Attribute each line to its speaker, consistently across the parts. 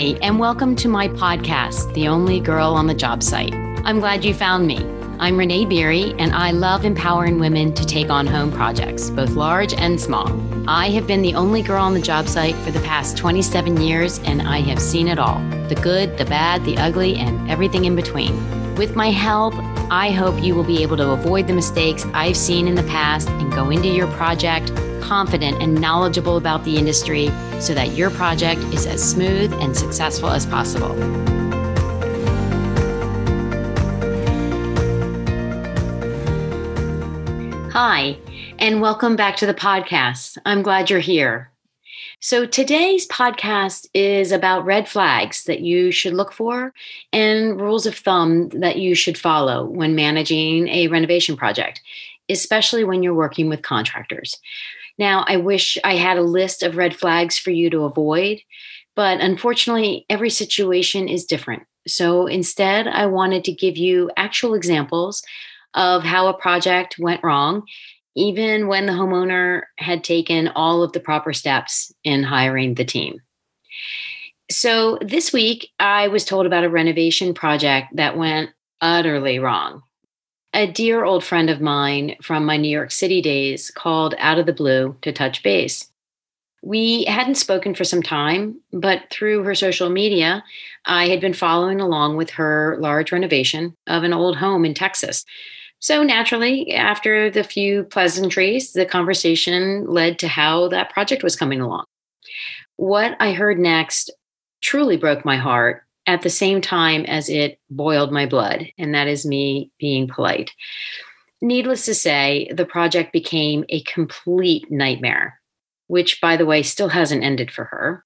Speaker 1: Hi, and welcome to my podcast, The Only Girl on the Job Site. I'm glad you found me. I'm Renee Beery, and I love empowering women to take on home projects, both large and small. I have been the only girl on the job site for the past 27 years, and I have seen it all the good, the bad, the ugly, and everything in between. With my help, I hope you will be able to avoid the mistakes I've seen in the past and go into your project confident and knowledgeable about the industry so that your project is as smooth and successful as possible. Hi, and welcome back to the podcast. I'm glad you're here. So, today's podcast is about red flags that you should look for and rules of thumb that you should follow when managing a renovation project, especially when you're working with contractors. Now, I wish I had a list of red flags for you to avoid, but unfortunately, every situation is different. So, instead, I wanted to give you actual examples of how a project went wrong, even when the homeowner had taken all of the proper steps in hiring the team. So, this week, I was told about a renovation project that went utterly wrong. A dear old friend of mine from my New York City days called out of the blue to touch base. We hadn't spoken for some time, but through her social media, I had been following along with her large renovation of an old home in Texas so naturally, after the few pleasantries, the conversation led to how that project was coming along. What I heard next truly broke my heart at the same time as it boiled my blood, and that is me being polite. Needless to say, the project became a complete nightmare, which, by the way, still hasn't ended for her.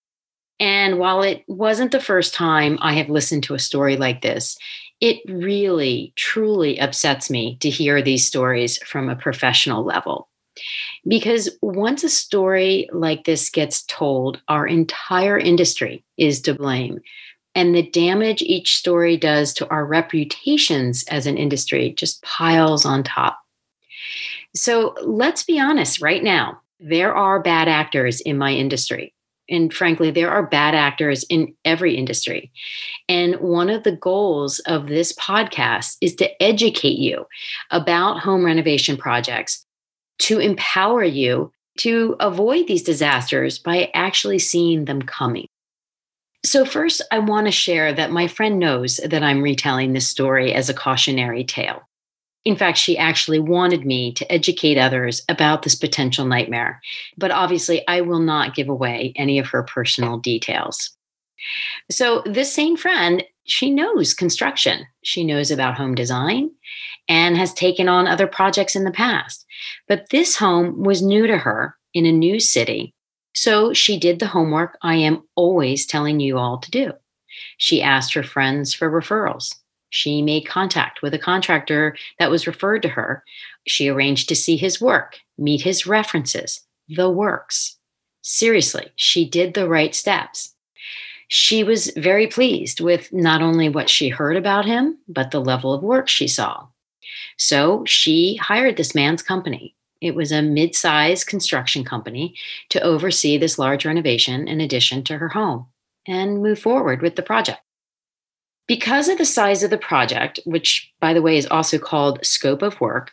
Speaker 1: And while it wasn't the first time I have listened to a story like this, it really, truly upsets me to hear these stories from a professional level. Because once a story like this gets told, our entire industry is to blame. And the damage each story does to our reputations as an industry just piles on top. So let's be honest right now there are bad actors in my industry and frankly, there are bad actors in every industry. And one of the goals of this podcast is to educate you about home renovation projects, to empower you to avoid these disasters by actually seeing them coming. So, first, I want to share that my friend knows that I'm retelling this story as a cautionary tale. In fact, she actually wanted me to educate others about this potential nightmare. But obviously, I will not give away any of her personal details. So, this same friend, she knows construction. She knows about home design and has taken on other projects in the past. But this home was new to her in a new city. So, she did the homework I am always telling you all to do. She asked her friends for referrals. She made contact with a contractor that was referred to her. She arranged to see his work, meet his references, the works. Seriously, she did the right steps. She was very pleased with not only what she heard about him, but the level of work she saw. So she hired this man's company. It was a mid sized construction company to oversee this large renovation in addition to her home and move forward with the project. Because of the size of the project, which, by the way, is also called scope of work,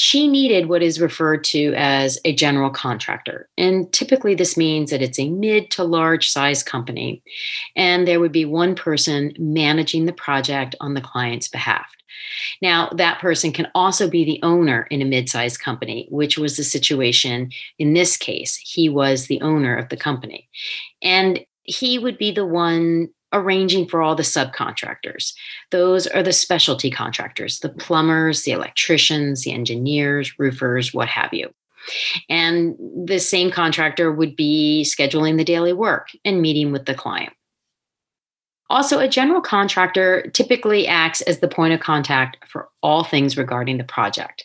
Speaker 1: she needed what is referred to as a general contractor. And typically, this means that it's a mid to large size company, and there would be one person managing the project on the client's behalf. Now, that person can also be the owner in a mid sized company, which was the situation in this case. He was the owner of the company. And he would be the one arranging for all the subcontractors. Those are the specialty contractors, the plumbers, the electricians, the engineers, roofers, what have you. And the same contractor would be scheduling the daily work and meeting with the client. Also, a general contractor typically acts as the point of contact for all things regarding the project.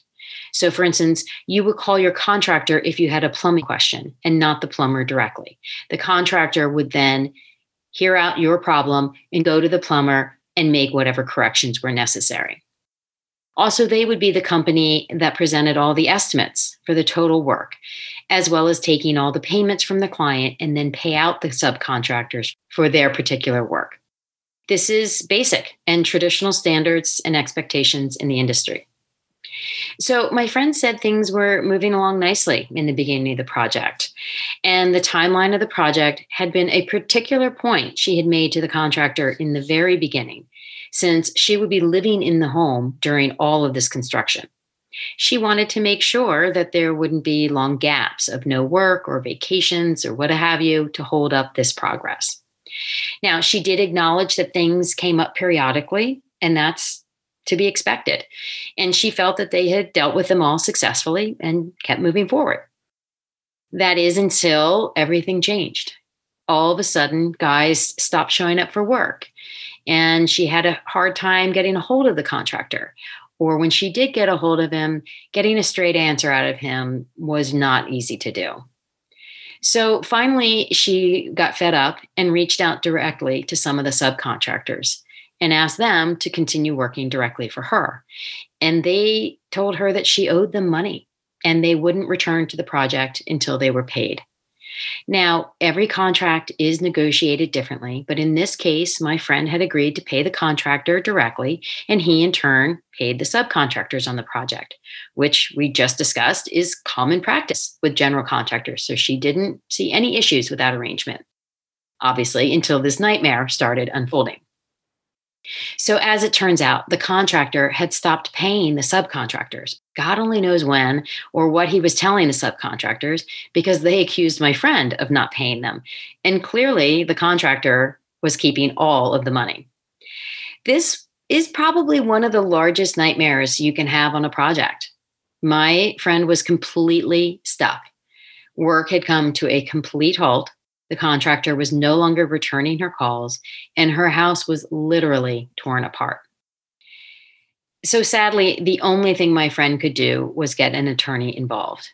Speaker 1: So, for instance, you would call your contractor if you had a plumbing question and not the plumber directly. The contractor would then hear out your problem, and go to the plumber and make whatever corrections were necessary. Also, they would be the company that presented all the estimates for the total work, as well as taking all the payments from the client and then pay out the subcontractors for their particular work. This is basic and traditional standards and expectations in the industry. So, my friend said things were moving along nicely in the beginning of the project. And the timeline of the project had been a particular point she had made to the contractor in the very beginning, since she would be living in the home during all of this construction. She wanted to make sure that there wouldn't be long gaps of no work or vacations or what have you to hold up this progress. Now, she did acknowledge that things came up periodically, and that's to be expected. And she felt that they had dealt with them all successfully and kept moving forward. That is until everything changed. All of a sudden, guys stopped showing up for work, and she had a hard time getting a hold of the contractor. Or when she did get a hold of him, getting a straight answer out of him was not easy to do. So finally, she got fed up and reached out directly to some of the subcontractors and asked them to continue working directly for her. And they told her that she owed them money and they wouldn't return to the project until they were paid. Now, every contract is negotiated differently, but in this case, my friend had agreed to pay the contractor directly, and he in turn paid the subcontractors on the project, which we just discussed is common practice with general contractors. So she didn't see any issues with that arrangement, obviously, until this nightmare started unfolding. So, as it turns out, the contractor had stopped paying the subcontractors. God only knows when or what he was telling the subcontractors because they accused my friend of not paying them. And clearly, the contractor was keeping all of the money. This is probably one of the largest nightmares you can have on a project. My friend was completely stuck. Work had come to a complete halt the contractor was no longer returning her calls, and her house was literally torn apart. So sadly, the only thing my friend could do was get an attorney involved.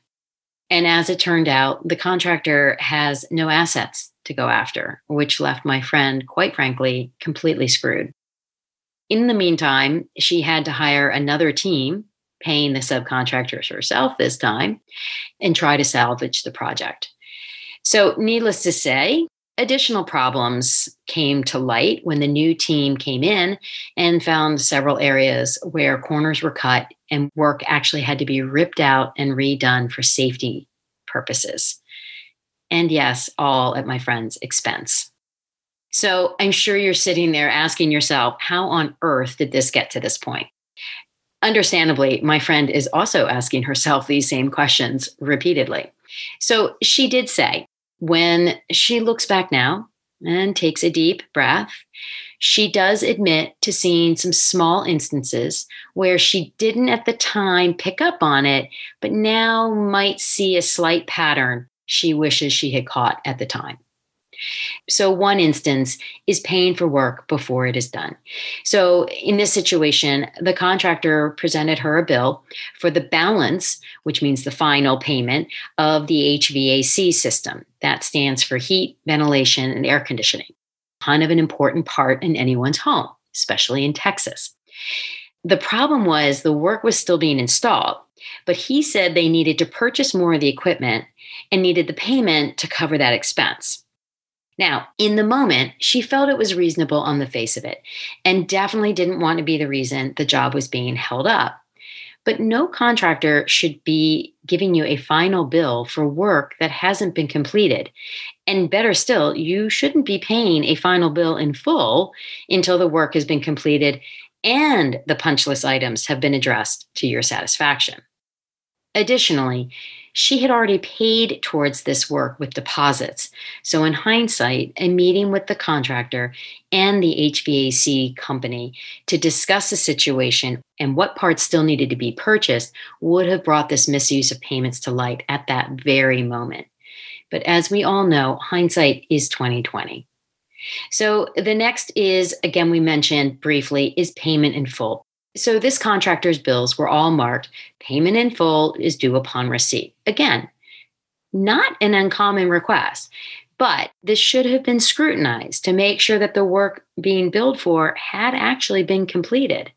Speaker 1: And as it turned out, the contractor has no assets to go after, which left my friend, quite frankly, completely screwed. In the meantime, she had to hire another team, paying the subcontractors herself this time, and try to salvage the project. So, needless to say, additional problems came to light when the new team came in and found several areas where corners were cut and work actually had to be ripped out and redone for safety purposes. And yes, all at my friend's expense. So I'm sure you're sitting there asking yourself, how on earth did this get to this point? Understandably, my friend is also asking herself these same questions repeatedly. So she did say, when she looks back now and takes a deep breath, she does admit to seeing some small instances where she didn't at the time pick up on it, but now might see a slight pattern she wishes she had caught at the time. So, one instance is paying for work before it is done. So, in this situation, the contractor presented her a bill for the balance, which means the final payment of the HVAC system. That stands for heat, ventilation, and air conditioning. Kind of an important part in anyone's home, especially in Texas. The problem was the work was still being installed, but he said they needed to purchase more of the equipment and needed the payment to cover that expense. Now, in the moment, she felt it was reasonable on the face of it and definitely didn't want to be the reason the job was being held up. But no contractor should be giving you a final bill for work that hasn't been completed. And better still, you shouldn't be paying a final bill in full until the work has been completed and the punch list items have been addressed to your satisfaction. Additionally, she had already paid towards this work with deposits. So, in hindsight, a meeting with the contractor and the HVAC company to discuss the situation and what parts still needed to be purchased would have brought this misuse of payments to light at that very moment. But as we all know, hindsight is 2020. So the next is again we mentioned briefly is payment in full. So this contractor's bills were all marked payment in full is due upon receipt. Again, not an uncommon request, but this should have been scrutinized to make sure that the work being billed for had actually been completed.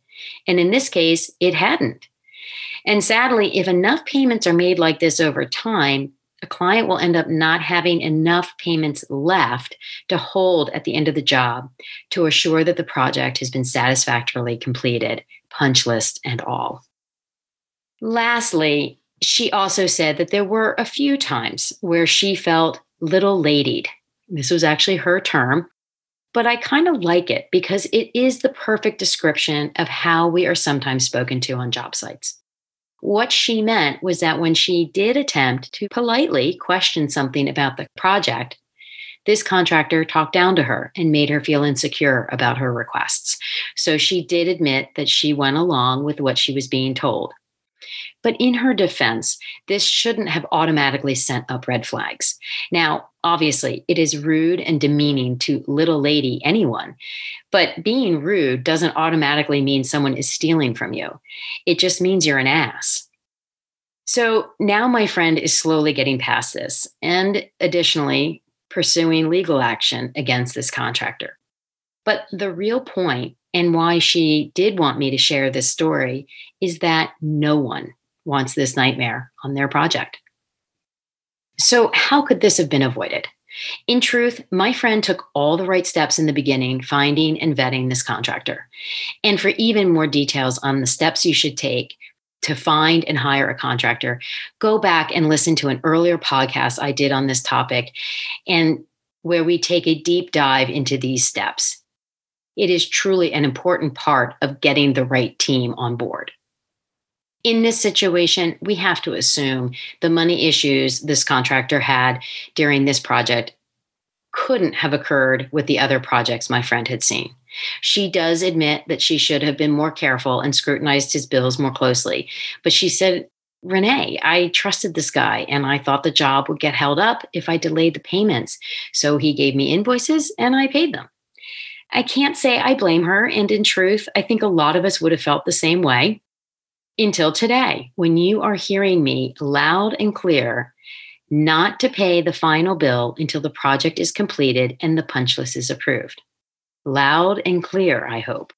Speaker 1: And in this case, it hadn't. And sadly, if enough payments are made like this over time, a client will end up not having enough payments left to hold at the end of the job to assure that the project has been satisfactorily completed, punch list and all. Lastly, she also said that there were a few times where she felt little ladied. This was actually her term, but I kind of like it because it is the perfect description of how we are sometimes spoken to on job sites. What she meant was that when she did attempt to politely question something about the project, this contractor talked down to her and made her feel insecure about her requests. So she did admit that she went along with what she was being told. But in her defense, this shouldn't have automatically sent up red flags. Now, obviously, it is rude and demeaning to little lady anyone, but being rude doesn't automatically mean someone is stealing from you. It just means you're an ass. So now my friend is slowly getting past this and additionally pursuing legal action against this contractor. But the real point and why she did want me to share this story is that no one wants this nightmare on their project. So, how could this have been avoided? In truth, my friend took all the right steps in the beginning, finding and vetting this contractor. And for even more details on the steps you should take to find and hire a contractor, go back and listen to an earlier podcast I did on this topic and where we take a deep dive into these steps. It is truly an important part of getting the right team on board in this situation, we have to assume the money issues this contractor had during this project couldn't have occurred with the other projects my friend had seen. She does admit that she should have been more careful and scrutinized his bills more closely. But she said, Renee, I trusted this guy and I thought the job would get held up if I delayed the payments. So he gave me invoices and I paid them. I can't say I blame her. And in truth, I think a lot of us would have felt the same way until today, when you are hearing me loud and clear not to pay the final bill until the project is completed and the punch list is approved. Loud and clear, I hope.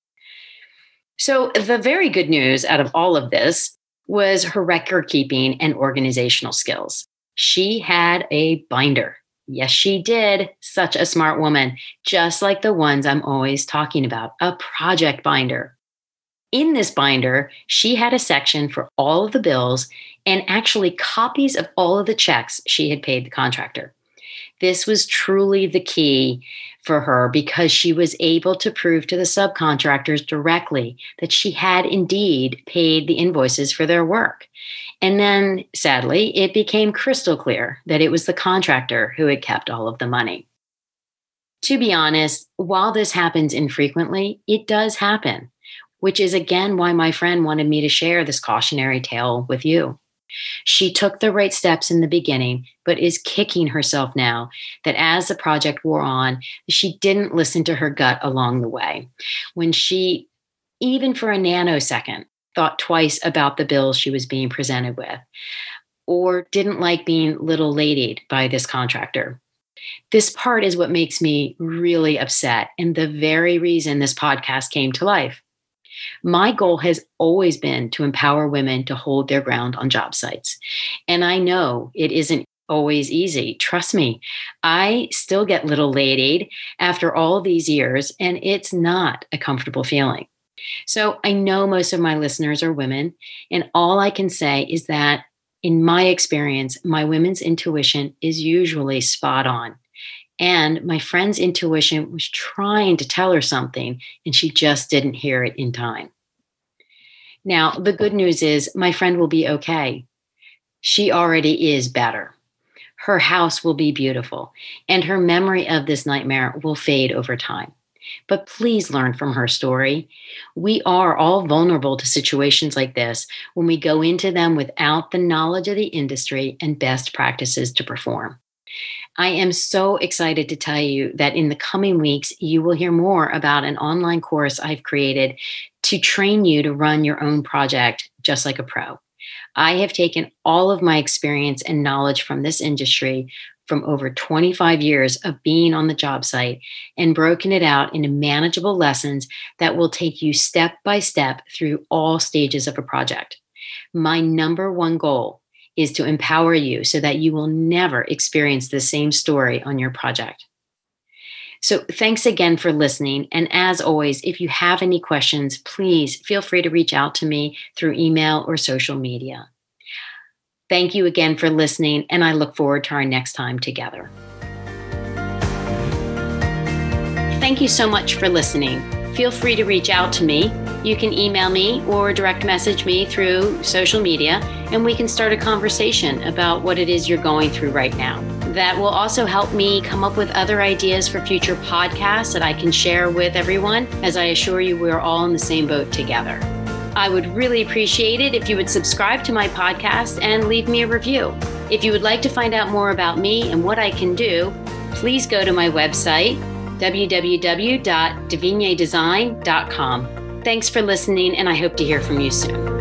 Speaker 1: So, the very good news out of all of this was her record keeping and organizational skills. She had a binder. Yes, she did. Such a smart woman, just like the ones I'm always talking about a project binder in this binder, she had a section for all of the bills and actually copies of all of the checks she had paid the contractor. This was truly the key for her because she was able to prove to the subcontractors directly that she had indeed paid the invoices for their work. And then, sadly, it became crystal clear that it was the contractor who had kept all of the money. To be honest, while this happens infrequently, it does happen which is again why my friend wanted me to share this cautionary tale with you. She took the right steps in the beginning, but is kicking herself now that as the project wore on, she didn't listen to her gut along the way. When she, even for a nanosecond, thought twice about the bills she was being presented with, or didn't like being little ladied by this contractor. This part is what makes me really upset, and the very reason this podcast came to life. My goal has always been to empower women to hold their ground on job sites. And I know it isn't always easy. Trust me, I still get little ladied after all these years, and it's not a comfortable feeling. So I know most of my listeners are women, and all I can say is that in my experience, my women's intuition is usually spot on. And my friend's intuition was trying to tell her something, and she just didn't hear it in time. Now, the good news is my friend will be okay. She already is better. Her house will be beautiful, and her memory of this nightmare will fade over time. But please learn from her story. We are all vulnerable to situations like this when we go into them without the knowledge of the industry and best practices to perform. I am so excited to tell you that in the coming weeks, you will hear more about an online course I've created to train you to run your own project just like a pro. I have taken all of my experience and knowledge from this industry, from over 25 years of being on the job site and broken it out into manageable lessons that will take you step by step through all stages of a project. My number one goal is to empower you so that you will never experience the same story on your project. So, thanks again for listening. And as always, if you have any questions, please feel free to reach out to me through email or social media. Thank you again for listening, and I look forward to our next time together. Thank you so much for listening. Feel free to reach out to me. You can email me or direct message me through social media, and we can start a conversation about what it is you're going through right now that will also help me come up with other ideas for future podcasts that I can share with everyone, as I assure you we're all in the same boat together. I would really appreciate it if you would subscribe to my podcast and leave me a review. If you would like to find out more about me and what I can do, please go to my website, www.devignierdesign.com. Thanks for listening, and I hope to hear from you soon.